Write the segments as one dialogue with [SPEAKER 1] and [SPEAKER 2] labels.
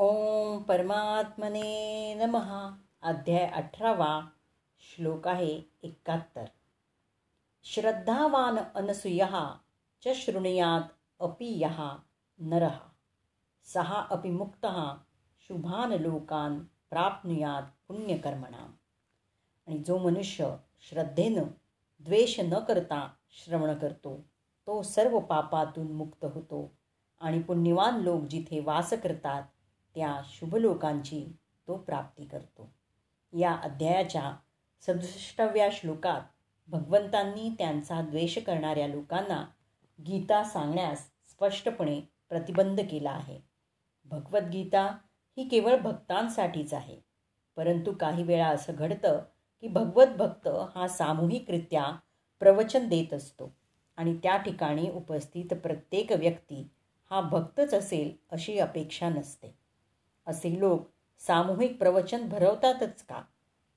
[SPEAKER 1] ओम परमात्मने नमः. अध्याय अठरावा श्लोक आहे एकाहत्तर. श्रद्धावान अनसुयः च शृणुयात अपि यः नरः. सहा अपि मुक्तः शुभान लोकान प्राप्नुयात पुण्यकर्मणा आणि जो मनुष्य श्रद्धेनं द्वेष न करता श्रवण करतो तो सर्व पापातून मुक्त होतो. आणि पुण्यवान लोक जिथे वास करतात त्या शुभलोकांची तो प्राप्ती करतो. या अध्यायाच्या सदुसष्टाव्या श्लोकात भगवंतांनी त्यांचा द्वेष करणाऱ्या लोकांना गीता सांगण्यास स्पष्टपणे प्रतिबंध केला आहे. भगवद्गीता ही केवळ भक्तांसाठीच आहे परंतु काही वेळा असं घडतं की भगवत भक्त हा सामूहिकरित्या प्रवचन देत असतो आणि त्या ठिकाणी उपस्थित प्रत्येक व्यक्ती हा भक्तच असेल अशी अपेक्षा नसते. असे लोक सामूहिक प्रवचन भरवतातच का?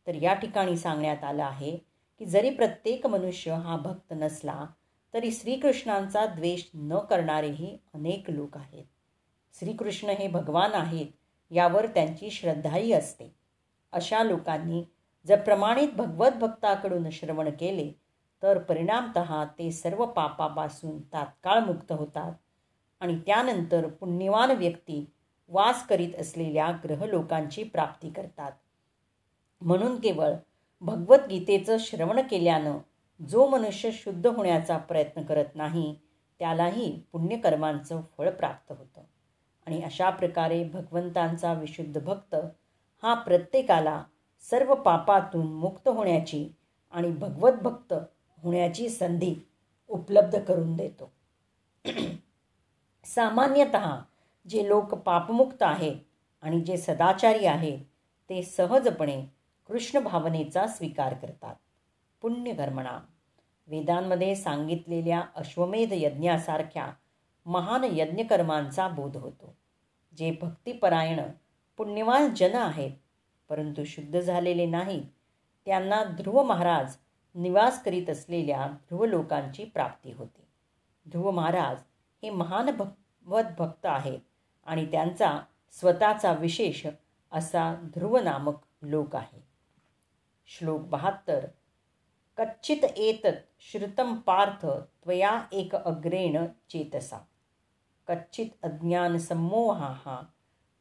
[SPEAKER 1] तर या ठिकाणी सांगण्यात आलं आहे की जरी प्रत्येक मनुष्य हा भक्त नसला तरी श्रीकृष्णांचा द्वेष न करणारेही अनेक लोक आहेत. श्रीकृष्ण हे भगवान आहेत यावर त्यांची श्रद्धाही असते. अशा लोकांनी जर प्रमाणित भगवत भक्ताकडून श्रवण केले तर परिणामत ते सर्व पापापासून तात्काळ मुक्त होतात आणि त्यानंतर पुण्यवान व्यक्ती वास करीत असलेल्या ग्रहलोकांची प्राप्ती करतात. म्हणून केवळ भगवद्गीतेचं श्रवण केल्यानं जो मनुष्य शुद्ध होण्याचा प्रयत्न करत नाही त्यालाही पुण्यकर्मांचं फळ प्राप्त होतं. आणि अशा प्रकारे भगवंतांचा विशुद्ध भक्त हा प्रत्येकाला सर्व पापातून मुक्त होण्याची आणि भगवत भक्त होण्याची संधी उपलब्ध करून देतो. सामान्यतः जे लोक पापमुक्त आहे आणि जे सदाचारी आहेत ते सहजपणे कृष्ण भावनेचा स्वीकार करतात. पुण्यकर्मणा वेदांमध्ये सांगितलेल्या अश्वमेध यज्ञासारख्या महान यज्ञकर्मांचा बोध होतो. जे भक्तिपरायण पुण्यवान जन आहेत परंतु शुद्ध झालेले नाहीत त्यांना ध्रुव महाराज निवास करीत असलेल्या ध्रुव लोकांची प्राप्ती होते. ध्रुव महाराज हे महान भगवत भक्त आहेत. आणि त्यांचा स्वतःचा विशेष असा ध्रुव नामक लोक आहे. श्लोक बहात्तर कच्चित एतत् श्रुतं पार्थ त्वया एक अग्रेण चेतसा. कच्चित अज्ञानसम्मोहा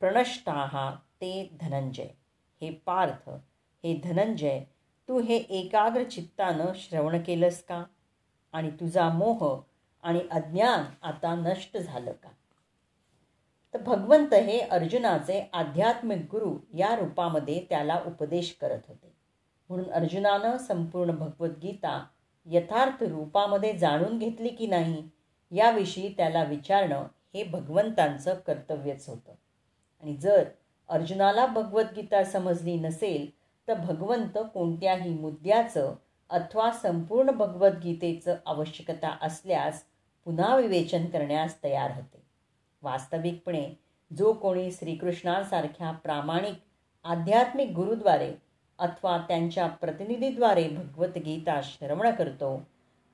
[SPEAKER 1] प्रणष्टा ते धनंजय. हे पार्थ हे धनंजय तू हे एकाग्र चित्तानं श्रवण केलंस का? आणि तुझा मोह आणि अज्ञान आता नष्ट झालं का? तर भगवंत हे अर्जुनाचे आध्यात्मिक गुरु या रूपामध्ये त्याला उपदेश करत होते. म्हणून अर्जुनानं संपूर्ण भगवद्गीता यथार्थ रूपामध्ये जाणून घेतली की नाही याविषयी त्याला विचारणं हे भगवंतांचं कर्तव्यच होतं. आणि जर अर्जुनाला भगवद्गीता समजली नसेल तर भगवंत कोणत्याही मुद्द्याचं अथवा संपूर्ण भगवद्गीतेचं आवश्यकता असल्यास पुन्हा विवेचन करण्यास तयार होते. वास्तविकपणे जो कोणी श्रीकृष्णांसारख्या प्रामाणिक आध्यात्मिक गुरुद्वारे अथवा त्यांच्या प्रतिनिधीद्वारे भगवद्गीता श्रवण करतो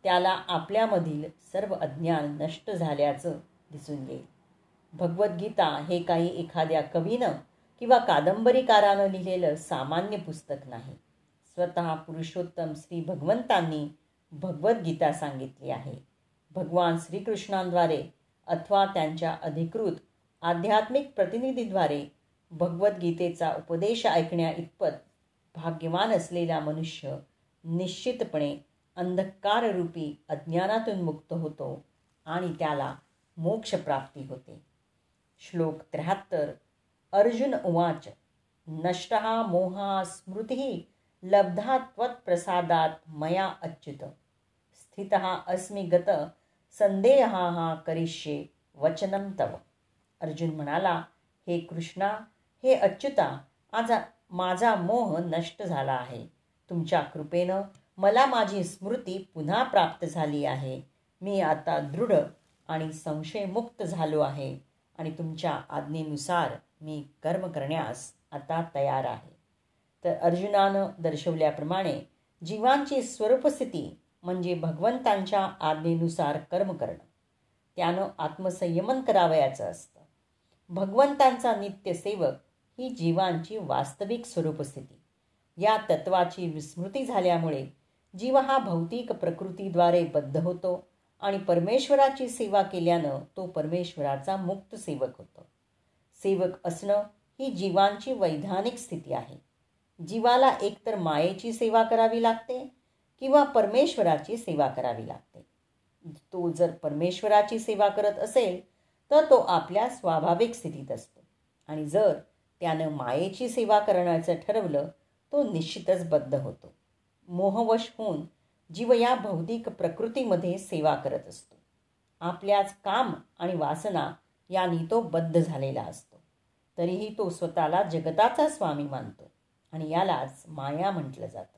[SPEAKER 1] त्याला आपल्यामधील सर्व अज्ञान नष्ट झाल्याचं दिसून येईल. भगवद्गीता हे काही एखाद्या कवीनं किंवा कादंबरीकारानं लिहिलेलं सामान्य पुस्तक नाही. स्वतः पुरुषोत्तम श्री भगवंतांनी भगवद्गीता सांगितली आहे. भगवान श्रीकृष्णांद्वारे अथवा त्यांच्या अधिकृत आध्यात्मिक प्रतिनिधीद्वारे भगवद्गीतेचा उपदेश ऐकण्या इतपत भाग्यवान असलेला मनुष्य निश्चितपणे अंधकाररूपी अज्ञानातून मुक्त होतो आणि त्याला मोक्षप्राप्ती होते. श्लोक त्र्याहत्तर अर्जुन उवाच नष्ट मोहा स्मृती लब्धा त्वत्प्रसादात मया अच्युत। स्थित अस्मि गत संदेह हा करिष्ये वचनम तव। अर्जुन म्हणाला हे कृष्णा हे अच्युता आजा माझा मोह नष्ट झाला आहे. तुमच्या कृपेनं मला माझी स्मृती पुन्हा प्राप्त झाली आहे. मी आता दृढ आणि संशयमुक्त झालो आहे आणि तुमच्या आज्ञेनुसार मी कर्म करण्यास आता तयार आहे. तर अर्जुनानं दर्शवल्याप्रमाणे जीवांची स्वरूपस्थिती म्हणजे भगवंतांच्या आज्ञेनुसार कर्म करणं. त्यानं आत्मसंयमन करावयाचं असतं. भगवंतांचा नित्य सेवक ही जीवांची वास्तविक स्वरूपस्थिती. या तत्वाची विस्मृती झाल्यामुळे जीव हा भौतिक प्रकृतीद्वारे बद्ध होतो आणि परमेश्वराची सेवा केल्यानं तो परमेश्वराचा मुक्त सेवक होतो. सेवक असणं ही जीवांची वैधानिक स्थिती आहे. जीवाला एकतर मायेची सेवा करावी लागते किंवा परमेश्वराची सेवा करावी लागते. तो जर परमेश्वराची सेवा करत असेल तर तो आपल्या स्वाभाविक स्थितीत असतो. आणि जर त्यानं मायेची सेवा करण्याचं ठरवलं तो निश्चितच बद्ध होतो. मोहवश होऊन जीव या भौतिक प्रकृतीमध्ये सेवा करत असतो. आपल्याच काम आणि वासना यांनी तो बद्ध झालेला असतो. तरीही तो स्वतःला जगताचा स्वामी मानतो. आणि यालाच माया म्हटलं जातं.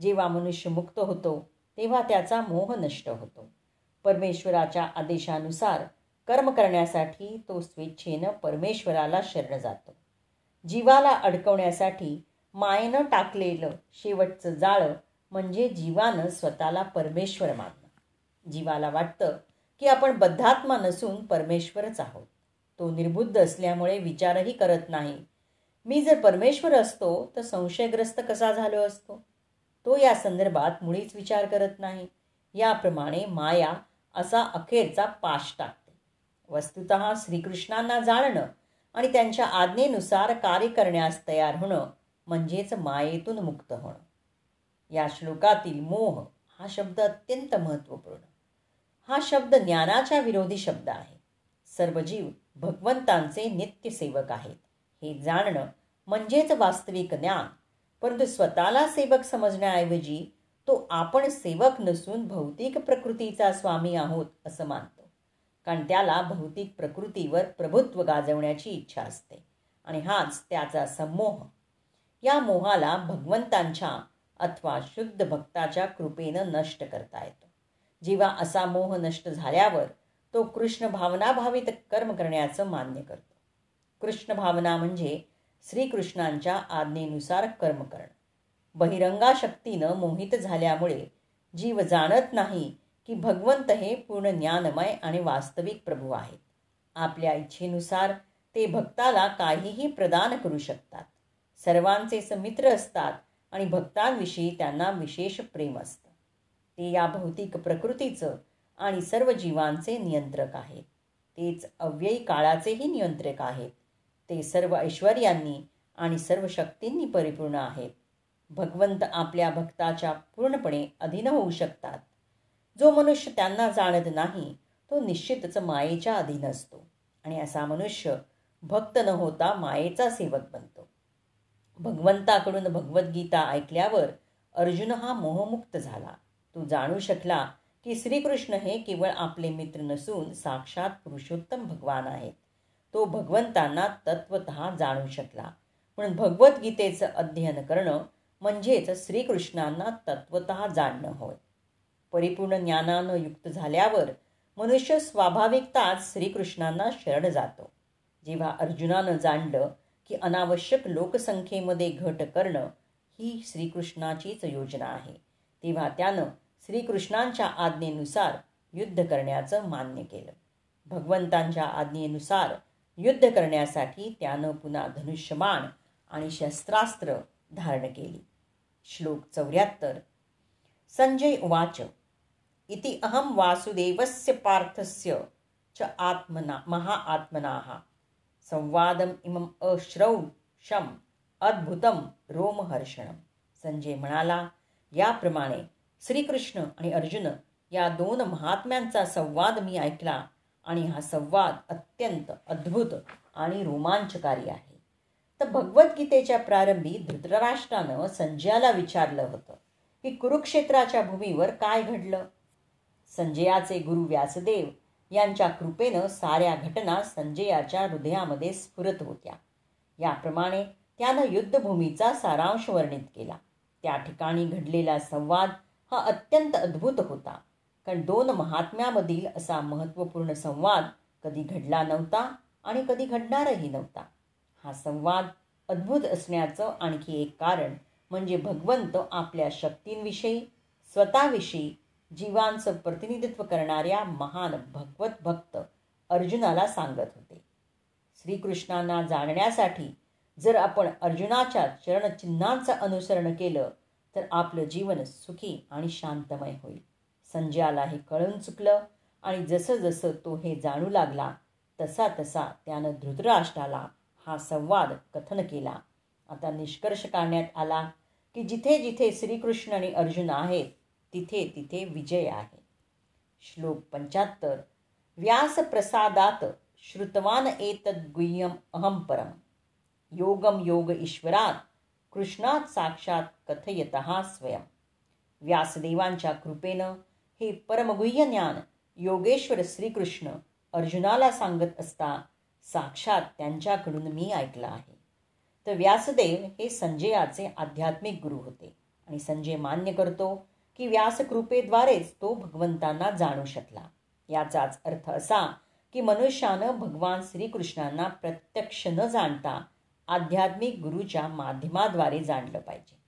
[SPEAKER 1] जेव्हा मनुष्य मुक्त होतो तेव्हा त्याचा मोह नष्ट होतो. परमेश्वराच्या आदेशानुसार कर्म करण्यासाठी तो स्वेच्छेनं परमेश्वराला शरण जातो. जीवाला अडकवण्यासाठी मायेनं टाकलेलं शेवटचं जाळं म्हणजे जीवानं स्वतःला परमेश्वर मानणं. जीवाला वाटतं की आपण बद्धात्मा नसून परमेश्वरच आहोत. तो निर्बुद्ध असल्यामुळे विचारही करत नाही. मी जर परमेश्वर असतो तर संशयग्रस्त कसा झालो असतो? तो या संदर्भात मुळीच विचार करत नाही. याप्रमाणे माया असा अखेरचा पाश टाकते. वस्तुत श्रीकृष्णांना जाणणं आणि त्यांच्या आज्ञेनुसार कार्य करण्यास तयार होणं म्हणजेच मायेतून मुक्त होणं. या श्लोकातील मोह हा शब्द अत्यंत महत्त्वपूर्ण. हा शब्द ज्ञानाच्या विरोधी शब्द आहे. सर्व जीव भगवंतांचे नित्यसेवक आहेत. हे जाणणं म्हणजेच वास्तविक ज्ञान परंतु स्वतःला सेवक समजण्याऐवजी तो आपण सेवक नसून भौतिक प्रकृतीचा स्वामी आहोत असं मानतो. कारण त्याला भौतिक प्रकृतीवर प्रभुत्व गाजवण्याची इच्छा असते. आणि हाच त्याचा समोह या मोहाला भगवंतांच्या अथवा शुद्ध भक्ताच्या कृपेनं नष्ट करता येतो. जेव्हा असा मोह नष्ट झाल्यावर तो कृष्ण भावनाभावित कर्म करण्याचं मान्य करतो. कृष्ण भावना म्हणजे श्रीकृष्णांच्या आज्ञेनुसार कर्म करणं. बहिरंगा शक्तीनं मोहित झाल्यामुळे जीव जाणत नाही की भगवंत हे पूर्ण ज्ञानमय आणि वास्तविक प्रभू आहेत. आपल्या इच्छेनुसार ते भक्ताला काहीही प्रदान करू शकतात. सर्वांचे समित्र असतात आणि भक्तांविषयी त्यांना विशेष प्रेम असतं. ते या भौतिक प्रकृतीचं आणि सर्व जीवांचे नियंत्रक आहेत. तेच अव्ययी काळाचेही नियंत्रक आहेत. ते सर्व ऐश्वर्यांनी आणि सर्व शक्तींनी परिपूर्ण आहेत. भगवंत आपल्या भक्ताच्या पूर्णपणे अधीन होऊ शकतात. जो मनुष्य त्यांना जाणत नाही तो निश्चितच मायेच्या अधीन असतो आणि असा मनुष्य भक्त न होता मायेचा सेवक बनतो. भगवंताकडून भगवद्गीता ऐकल्यावर अर्जुन हा मोहमुक्त झाला. तो जाणू शकला की श्रीकृष्ण हे केवळ आपले मित्र नसून साक्षात पुरुषोत्तम भगवान आहेत. तो भगवंतांना तत्वत जाणू शकला. म्हणून भगवद्गीतेचं अध्ययन करणं म्हणजेच श्रीकृष्णांना तत्वत जाणणं होय. परिपूर्ण ज्ञानानं युक्त झाल्यावर मनुष्य स्वाभाविकताच श्रीकृष्णांना शरण जातो. जेव्हा अर्जुनानं जाणलं की अनावश्यक लोकसंख्येमध्ये घट करणं ही श्रीकृष्णाचीच योजना आहे तेव्हा त्यानं श्रीकृष्णांच्या आज्ञेनुसार युद्ध करण्याचं मान्य केलं. भगवंतांच्या आज्ञेनुसार युद्ध करण्यासाठी त्यानं पुन्हा धनुष्यबाण आणि शस्त्रास्त्र धारण केली. श्लोक चौऱ्याहत्तर. संजय उवाच. इति अहम वासुदेवस्य पार्थस्य च आत्मना महाआत्मनाः। संवादम इमम अश्रौषम अद्भुतम रोमहर्षणम। संजय म्हणाला याप्रमाणे श्रीकृष्ण आणि अर्जुन या दोन महात्म्यांचा संवाद मी ऐकला आणि हा संवाद अत्यंत अद्भुत आणि रोमांचकारी आहे. तर भगवद्गीतेच्या प्रारंभी धृतराष्ट्रानं संजयाला विचारलं होतं की कुरुक्षेत्राच्या भूमीवर काय घडलं? संजयाचे गुरु व्यासदेव यांच्या कृपेनं साऱ्या घटना संजयाच्या हृदयामध्ये स्फुरत होत्या. याप्रमाणे त्यानं युद्धभूमीचा सारांश वर्णित केला. त्या ठिकाणी घडलेला संवाद हा अत्यंत अद्भुत होता. कारण दोन महात्म्यामधील असा महत्त्वपूर्ण संवाद कधी घडला नव्हता आणि कधी घडणारही नव्हता. हा संवाद अद्भुत असण्याचं आणखी एक कारण म्हणजे भगवंत आपल्या शक्तींविषयी स्वतःविषयी जीवांचं प्रतिनिधित्व करणाऱ्या महान भगवत भक्त अर्जुनाला सांगत होते. श्रीकृष्णांना जाणण्यासाठी जर आपण अर्जुनाच्या चरणचिन्हांचं अनुसरण केलं तर आपलं जीवन सुखी आणि शांतमय होईल. संजयाला हे कळून चुकलं आणि जसं जसं तो हे जाणू लागला तसा तसा त्यानं धृतराष्ट्राला हा संवाद कथन केला. आता निष्कर्ष काढण्यात आला की जिथे जिथे श्रीकृष्ण आणि अर्जुन आहेत तिथे तिथे विजय आहे. श्लोक पंच्याहत्तर व्यासप्रसादात श्रुतवान एतद् गुह्यम अहम परम. योगम योग ईश्वरात कृष्णात साक्षात कथयत स्वयं व्यासदेवांच्या कृपेनं हे परमगुह्य ज्ञान योगेश्वर श्रीकृष्ण अर्जुनाला सांगत असता साक्षात त्यांच्याकडून मी ऐकलं आहे. तर व्यासदेव हे संजयाचे आध्यात्मिक गुरु होते आणि संजय मान्य करतो की व्यासकृपेद्वारेच तो भगवंतांना जाणू शकला. याचाच अर्थ असा की मनुष्यानं भगवान श्रीकृष्णांना प्रत्यक्ष न जाणता आध्यात्मिक गुरुच्या माध्यमाद्वारे जाणलं पाहिजे.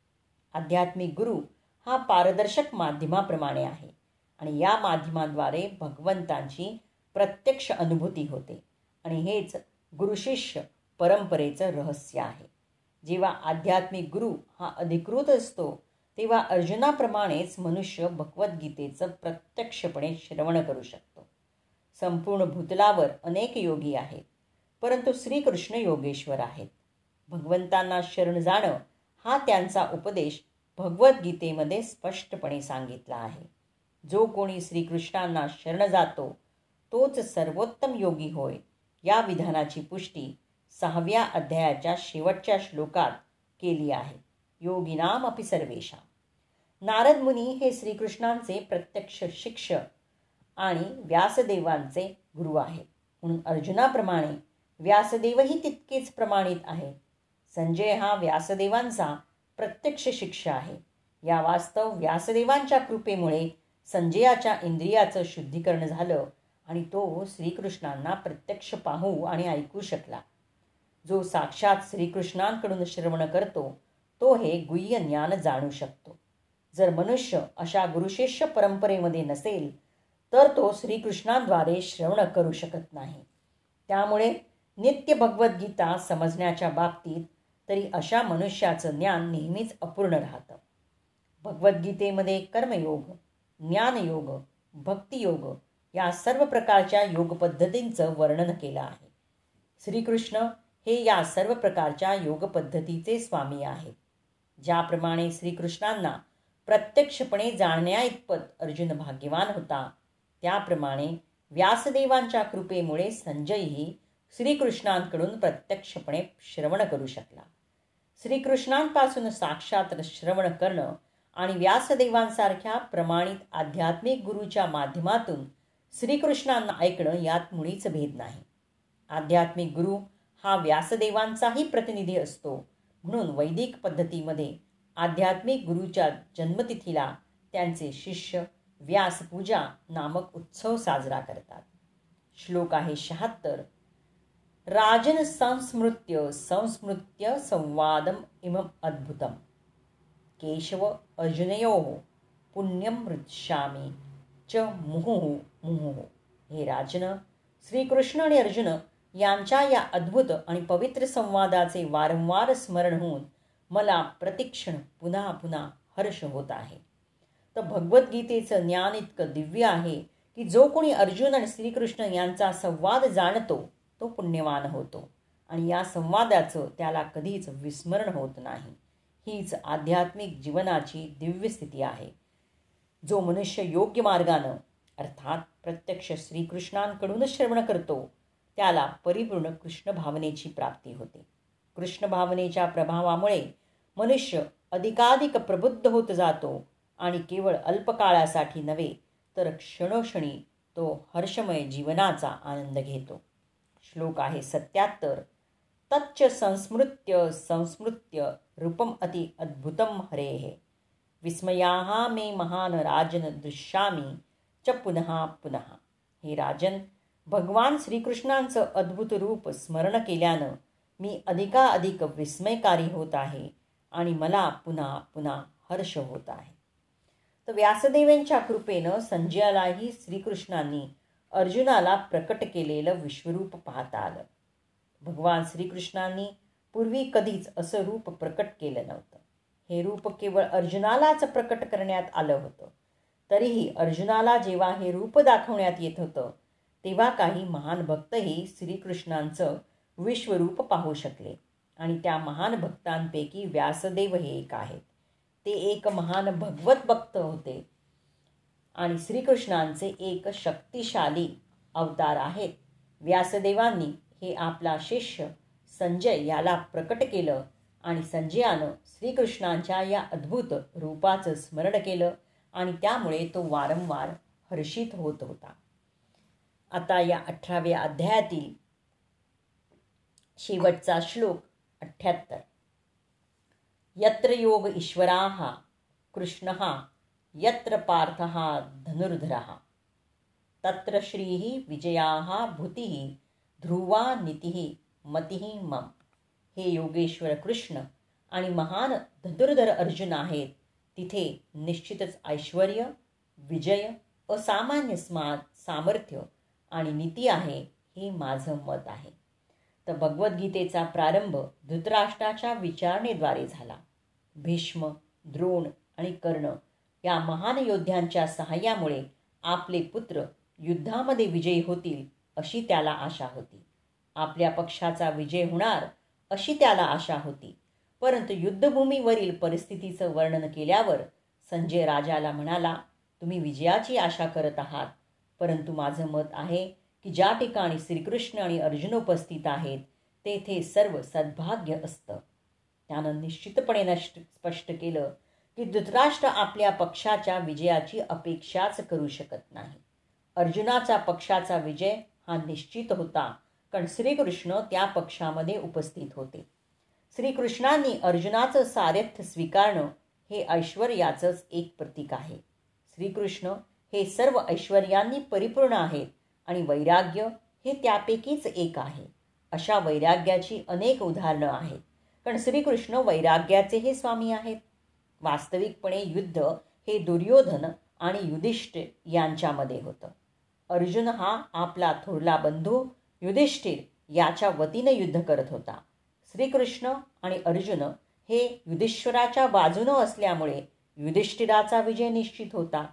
[SPEAKER 1] आध्यात्मिक गुरु हा पारदर्शक माध्यमाप्रमाणे आहे. आणि या माध्यमाद्वारे भगवंतांची प्रत्यक्ष अनुभूती होते. आणि हेच गुरुशिष्य परंपरेचं रहस्य आहे. जेव्हा आध्यात्मिक गुरु हा अधिकृत असतो तेव्हा अर्जुनाप्रमाणेच मनुष्य भगवद्गीतेचं प्रत्यक्षपणे श्रवण करू शकतो. संपूर्ण भूतलावर अनेक योगी आहेत परंतु श्रीकृष्ण योगेश्वर आहेत. भगवंतांना शरण जाणं हा त्यांचा उपदेश भगवद्गीतेमध्ये स्पष्टपणे सांगितला आहे. जो कोणी श्रीकृष्णांना शरण जातो तोच सर्वोत्तम योगी होय. या विधानाची पुष्टी सहाव्या अध्यायाच्या शेवटच्या श्लोकात केली आहे. योगिनाम अपि सर्वेशा नारद मुनी हे श्रीकृष्णांचे प्रत्यक्ष शिक्षक आणि व्यासदेवांचे गुरु आहेत. म्हणून अर्जुनाप्रमाणे व्यासदेवही तितकेच प्रमाणित आहे. संजय हा व्यासदेवांचा प्रत्यक्ष शिष्य आहे. या वास्तव व्यासदेवांच्या कृपेमुळे संजयाच्या इंद्रियाचं शुद्धीकरण झालं आणि तो श्रीकृष्णांना प्रत्यक्ष पाहू आणि ऐकू शकला. जो साक्षात श्रीकृष्णांकडून श्रवण करतो तो हे गुह्य ज्ञान जाणू शकतो. जर मनुष्य अशा गुरुशिष्य परंपरेमध्ये नसेल तर तो श्रीकृष्णांद्वारे श्रवण करू शकत नाही. त्यामुळे नित्य भगवद्गीता समजण्याच्या बाबतीत तरी अशा मनुष्याचं ज्ञान नेहमीच अपूर्ण राहतं. भगवद्गीतेमध्ये कर्मयोग ज्ञानयोग भक्तियोग या सर्व प्रकारच्या योग पद्धतींचं वर्णन केलं आहे. श्रीकृष्ण हे या सर्व प्रकारच्या योग पद्धतीचे स्वामी आहेत. ज्याप्रमाणे श्रीकृष्णांना प्रत्यक्षपणे जाणण्याइतपत अर्जुन भाग्यवान होता त्याप्रमाणे व्यासदेवांच्या कृपेमुळे संजयही श्रीकृष्णांकडून प्रत्यक्षपणे श्रवण करू शकला. श्रीकृष्णांपासून साक्षात श्रवण करणं आणि व्यासदेवांसारख्या प्रमाणित आध्यात्मिक गुरुच्या माध्यमातून श्रीकृष्णांना ऐकणं यात मुळीच भेद नाही. आध्यात्मिक गुरु हा व्यासदेवांचाही प्रतिनिधी असतो. म्हणून वैदिक पद्धतीमध्ये आध्यात्मिक गुरुच्या जन्मतिथीला त्यांचे शिष्य व्यासपूजा नामक उत्सव साजरा करतात. श्लोक आहे शहात्तर. राजन संस्मृत्य संस्मृत्य संवादम इमम अद्भुतम. केशव अर्जुनयो पुण्यम च मुहुः मुहुः। हे राजन श्रीकृष्ण आणि अर्जुन यांच्या या अद्भुत आणि पवित्र संवादाचे वारंवार स्मरण होऊन मला प्रतिक्षण पुन्हा पुन्हा हर्ष होत आहे. तर भगवद्गीतेचं ज्ञान इतकं दिव्य आहे की जो कोणी अर्जुन आणि श्रीकृष्ण यांचा संवाद जाणतो तो पुण्यवान होतो. आणि या संवादाचं त्याला कधीच विस्मरण होत नाही. हीच आध्यात्मिक जीवनाची दिव्य स्थिती आहे. जो मनुष्य योग्य मार्गानं अर्थात प्रत्यक्ष श्रीकृष्णांकडूनच श्रवण करतो त्याला परिपूर्ण कृष्ण भावनेची प्राप्ती होते. कृष्ण भावनेच्या प्रभावामुळे मनुष्य अधिकाधिक प्रबुद्ध होत जातो आणि केवळ अल्पकाळासाठी नव्हे तर क्षणोक्षणी तो हर्षमय जीवनाचा आनंद घेतो. श्लोक आहे सत्यात्तर. तच्च संस्मृत्य संस्मृत्य रूपम अति अद्भुतम हरेः। विस्मयाः मे महान राजन दृश्यामी च पुनः पुनः। हे राजन भगवान श्रीकृष्णांचं अद्भुत रूप स्मरण केल्यानं मी अधिकाधिक विस्मयकारी होत आहे आणि मला पुन्हा पुन्हा हर्ष होत आहे। तर व्यासदेवांच्या कृपेनं संजयालाही श्रीकृष्णांनी अर्जुनाला प्रकट केलेलं विश्वरूप पाहता आलं। भगवान श्रीकृष्णांनी पूर्वी कधीच असं रूप प्रकट केलं नव्हतं. हे रूप केवळ अर्जुनालाच प्रकट करण्यात आलं होतं. तरीही अर्जुनाला जेव्हा हे रूप दाखवण्यात येत होतं तेव्हा काही महान भक्तही श्रीकृष्णांचं विश्वरूप पाहू शकले. आणि त्या महान भक्तांपैकी व्यासदेव हे एक आहेत. ते एक महान भगवत भक्त होते. आणि श्रीकृष्णांचे एक शक्तिशाली अवतार आहेत. व्यासदेवांनी हे आपला शिष्य संजय याला प्रकट केलं आणि संजयानं श्रीकृष्णांच्या या अद्भुत रूपाचं स्मरण केलं आणि त्यामुळे तो वारंवार हर्षित होत होता. आता या अठराव्या अध्यायातील शेवटचा श्लोक अठ्ठ्याहत्तर यत्र योग ईश्वरा कृष्ण यत्र पार्थ धनुर्धर तत्र श्री विजया भूती ध्रुवा नीती मती मम। हे योगेश्वर कृष्ण आणि महान धनुर्धर अर्जुन आहेत तिथे निश्चितच ऐश्वर विजय असामान्य स्मा सामर्थ्य आणि नीती आहे हे माझं मत आहे. तर भगवद्गीतेचा प्रारंभ धृतराष्ट्राच्या विचारणेद्वारे झाला. भीष्म द्रोण आणि कर्ण या महान योद्ध्यांच्या सहाय्यामुळे आपले पुत्र युद्धामध्ये विजयी होतील अशी त्याला आशा होती. आपल्या पक्षाचा विजय होणार अशी त्याला आशा होती. परंतु युद्धभूमीवरील परिस्थितीचं वर्णन केल्यावर संजय राजाला म्हणाला तुम्ही विजयाची आशा करत आहात परंतु माझं मत आहे की ज्या ठिकाणी श्रीकृष्ण आणि अर्जुन उपस्थित आहेत तेथे सर्व सद्भाग्य असतं. त्यानं निश्चितपणे नष्ट स्पष्ट केलं की धृतराष्ट्र आपल्या पक्षाच्या विजयाची अपेक्षाच करू शकत नाही. अर्जुनाचा पक्षाचा विजय हा निश्चित होता. कारण श्रीकृष्ण त्या पक्षामध्ये उपस्थित होते. श्रीकृष्णांनी अर्जुनाचं सारथ्य स्वीकारणं हे ऐश्वर्याचंच एक प्रतीक आहे. श्रीकृष्ण हे सर्व ऐश्वर्यांनी परिपूर्ण आहेत आणि वैराग्य हे त्यापैकीच एक आहे. अशा वैराग्याची अनेक उदाहरणं आहेत. कारण श्रीकृष्ण वैराग्याचे हे स्वामी आहेत. वास्तविकपणे युद्ध हे दुर्योधन आणि युधिष्ठ यांच्यामध्ये होतं. अर्जुन हा आपला थोरला बंधू युधिष्ठिर याच्या वतीने युद्ध करत होता. श्रीकृष्ण आणि अर्जुन हे युधिष्ठराच्या बाजूनं असल्यामुळे युधिष्ठिराचा विजय निश्चित होता.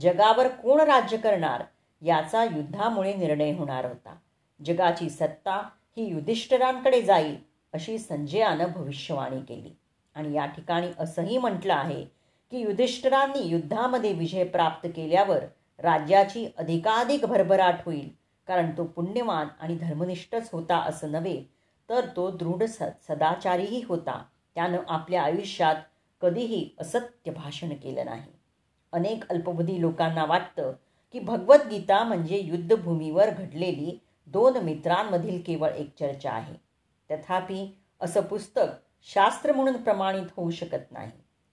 [SPEAKER 1] जगावर कोण राज्य करणार याचा युद्धामुळे निर्णय होणार होता. जगाची सत्ता ही युधिष्ठिरांकडे जाईल अशी संजयानं भविष्यवाणी केली. आणि या ठिकाणी असंही म्हटलं आहे की युधिष्ठिरांनी युद्धामध्ये विजय प्राप्त केल्यावर राज्याची अधिकाधिक भरभराट होईल. कारण तो पुण्यवान आणि धर्मनिष्ठच होता असं नव्हे तर तो दृढ स सदाचारीही होता. त्यानं आपल्या आयुष्यात कधीही असत्य भाषण केलं नाही. अनेक अल्पबुधी लोकांना वाटतं की भगवद्गीता म्हणजे युद्धभूमीवर घडलेली दोन मित्रांमधील केवळ एक चर्चा आहे. तथापि असं पुस्तक शास्त्र म्हणून प्रमाणित होऊ शकत नाही.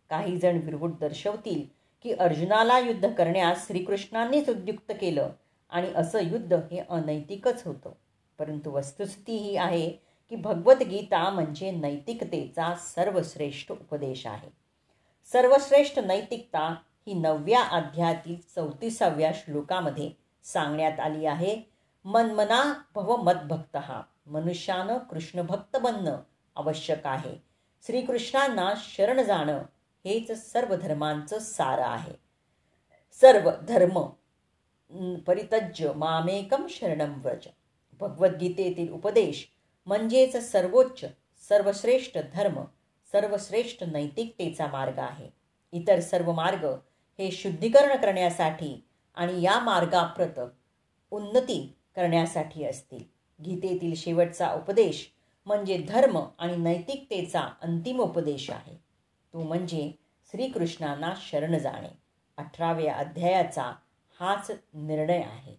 [SPEAKER 1] काही जण विरोध दर्शवतील की अर्जुनाला युद्ध करण्यास श्रीकृष्णांनीच उद्युक्त केलं आणि असं युद्ध हे अनैतिकच होतं. परंतु वस्तुस्थिती ही आहे की भगवद्गीता म्हणजे नैतिकतेचा सर्वश्रेष्ठ उपदेश आहे. सर्वश्रेष्ठ नैतिकता ही नवव्या अध्यायातील चौतीसाव्या श्लोकामध्ये सांगण्यात आली आहे. मनमना भव मदभक्त हा मनुष्यानं कृष्णभक्त बनणं आवश्यक आहे. श्रीकृष्णांना शरण जाणं हेच सर्व धर्मांचं सार आहे. सर्व धर्म परितज्य मामेकम शरणम व्रज. भगवद्गीतेतील उपदेश म्हणजेच सर्वोच्च सर्वश्रेष्ठ धर्म सर्वश्रेष्ठ नैतिकतेचा मार्ग आहे. इतर सर्व मार्ग हे शुद्धीकरण करण्यासाठी आणि या मार्गाप्रत उन्नती करण्यासाठी असतील. गीतेतील शेवटचा उपदेश म्हणजे धर्म आणि नैतिकतेचा अंतिम उपदेश आहे. तो म्हणजे श्रीकृष्णांना शरण जाणे. अठराव्या अध्यायाचा हाच निर्णय आहे.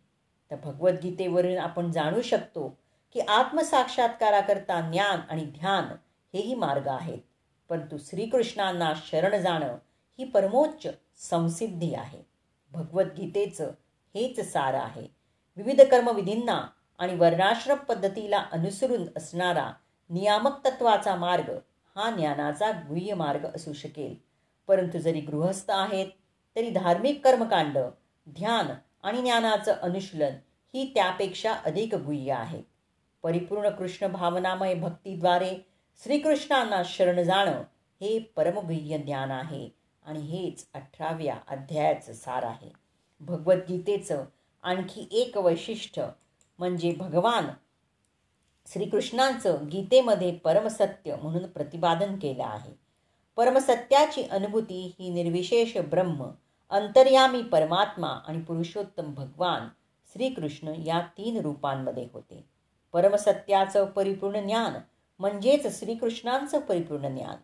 [SPEAKER 1] तर भगवद्गीतेवरून आपण जाणू शकतो की आत्मसाक्षात्काराकरता ज्ञान आणि ध्यान हेही मार्ग आहेत. परंतु श्रीकृष्णांना शरण जाणं ही परमोच्च संसिद्धी आहे. भगवद्गीतेचं हेच सार आहे. विविध कर्मविधींना आणि वर्णाश्रम पद्धतीला अनुसरून असणारा नियामक तत्वाचा मार्ग हा ज्ञानाचा गुह्य मार्ग असू शकेल. परंतु जरी गृहस्थ आहेत तरी धार्मिक कर्मकांड ध्यान आणि ज्ञानाचं अनुशीलन ही त्यापेक्षा अधिक गुह्य आहे. परिपूर्ण कृष्ण भावनामय भक्तीद्वारे श्रीकृष्णांना शरण जाणं हे परमगुह्य ज्ञान आहे आणि हेच अठराव्या अध्यायाचं सार आहे. भगवद्गीतेचं आणखी एक वैशिष्ट्य म्हणजे भगवान श्रीकृष्णांचं गीतेमध्ये परमसत्य म्हणून प्रतिपादन केलं आहे. परमसत्याची अनुभूती ही निर्विशेष ब्रह्म अंतर्यामी परमात्मा आणि पुरुषोत्तम भगवान श्रीकृष्ण या तीन रूपांमध्ये होते. परमसत्याचं परिपूर्ण ज्ञान म्हणजेच श्रीकृष्णांचं परिपूर्ण ज्ञान.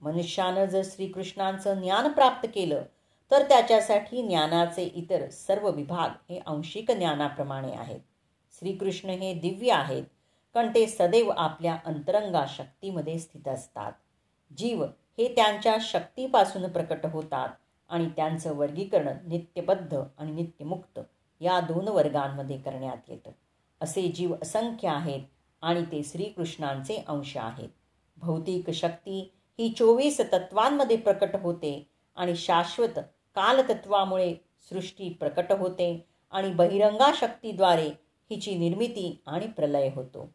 [SPEAKER 1] मनुष्यानं जर श्रीकृष्णांचं ज्ञान प्राप्त केलं तर त्याच्यासाठी ज्ञानाचे इतर सर्व विभाग हे अंशिक ज्ञानाप्रमाणे आहेत. श्रीकृष्ण हे दिव्य आहेत कारण ते सदैव आपल्या अंतरंगा शक्तीमध्ये स्थित असतात. जीव हे त्यांच्या शक्तीपासून प्रकट होतात आणि त्यांचं वर्गीकरण नित्यबद्ध आणि नित्यमुक्त या दोन वर्गांमध्ये करण्यात येतं. असे जीव असंख्य आहेत आणि ते श्रीकृष्णांचे अंश आहेत. भौतिक शक्ती ही चोवीस तत्वांमध्ये प्रकट होते आणि शाश्वत कालतत्वामुळे सृष्टी प्रकट होते आणि बहिरंगा शक्तीद्वारे हिची निर्मिती आणि प्रलय होतो.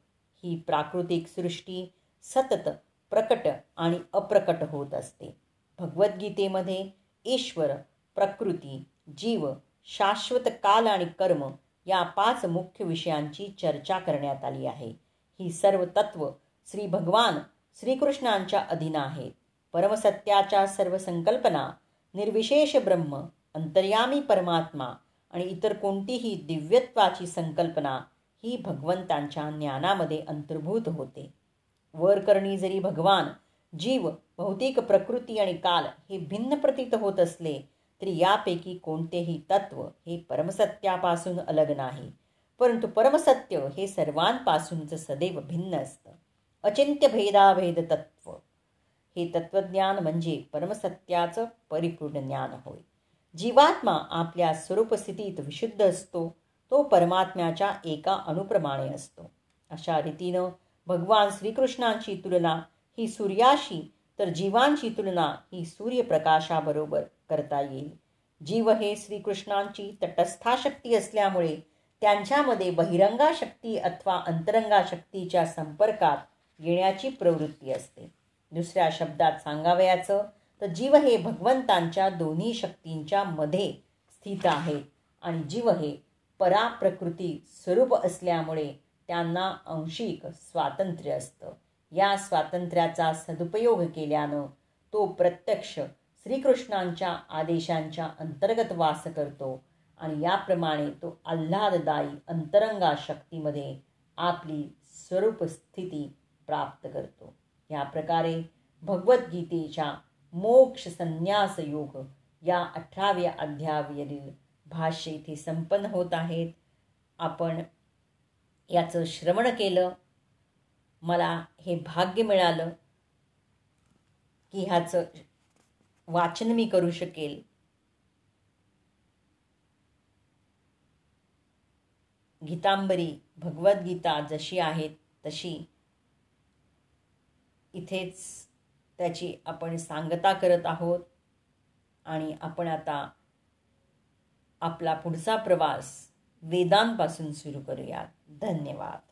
[SPEAKER 1] ही प्राकृतिक सृष्टी सतत प्रकट आणि अप्रकट होत असते. भगवद्गीतेमध्ये ईश्वर प्रकृती जीव शाश्वत काल आणि कर्म या पाच मुख्य विषयांची चर्चा करण्यात आली आहे. ही सर्व तत्व श्री भगवान श्रीकृष्णांच्या अधीन आहेत. परमसत्याच्या सर्व संकल्पना निर्विशेष ब्रह्म अंतर्यामी परमात्मा आणि इतर कोणतीही दिव्यत्वाची संकल्पना ही भगवंतांच्या ज्ञानामध्ये अंतर्भूत होते. वरकरणी जरी भगवान जीव भौतिक प्रकृती आणि काल हे भिन्न प्रतीत होत असले तरी यापैकी कोणतेही तत्व हे परमसत्यापासून अलग नाही. परंतु परमसत्य हे सर्वांपासूनचं सदैव भिन्न असतं. अचिंत्य भेदाभेद तत्व. हे तत्वज्ञान म्हणजे परमसत्याचं परिपूर्ण ज्ञान होय. जीवात्मा आपल्या स्वरूपस्थितीत विशुद्ध असतो. तो परमात्म्याच्या एका अणुप्रमाणे असतो. अशा रीतीनं भगवान श्रीकृष्णांची तुलना ही सूर्याशी तर जीवांची तुलना ही सूर्यप्रकाशाबरोबर करता येईल. जीव हे श्रीकृष्णांची तटस्था शक्ती असल्यामुळे त्यांच्यामध्ये बहिरंगा शक्ती अथवा अंतरंगा शक्तीच्या संपर्कात येण्याची प्रवृत्ती असते. दुसऱ्या शब्दात सांगावयाचं तर जीव हे भगवंतांच्या दोन्ही शक्तींच्या मध्ये स्थित आहे आणि जीव हे पराप्रकृती स्वरूप असल्यामुळे त्यांना अंशिक स्वातंत्र्य असतं. या स्वातंत्र्याचा सदुपयोग केल्यानं तो प्रत्यक्ष श्रीकृष्णांच्या आदेशांच्या अंतर्गत वास करतो आणि याप्रमाणे तो आल्हाददायी अंतरंगा शक्तीमध्ये आपली स्वरूप स्थिती प्राप्त करतो. या प्रकारे भगवद्गीतेच्या मोक्ष संन्यास योग या अठराव्या अध्यावरील भाष्य इथे संपन्न होत आहेत. आपण याचं श्रवण केलं. मला हे भाग्य मिळालं की ह्याचं वाचन मी करू शकेल. गीतांबरी भगवद्गीता जशी आहे तशी इथेच त्याची आपण सांगता करत आहोत. आणि आपण आता आपला पुढचा प्रवास वेदांपासून सुरू करूयात. धन्यवाद.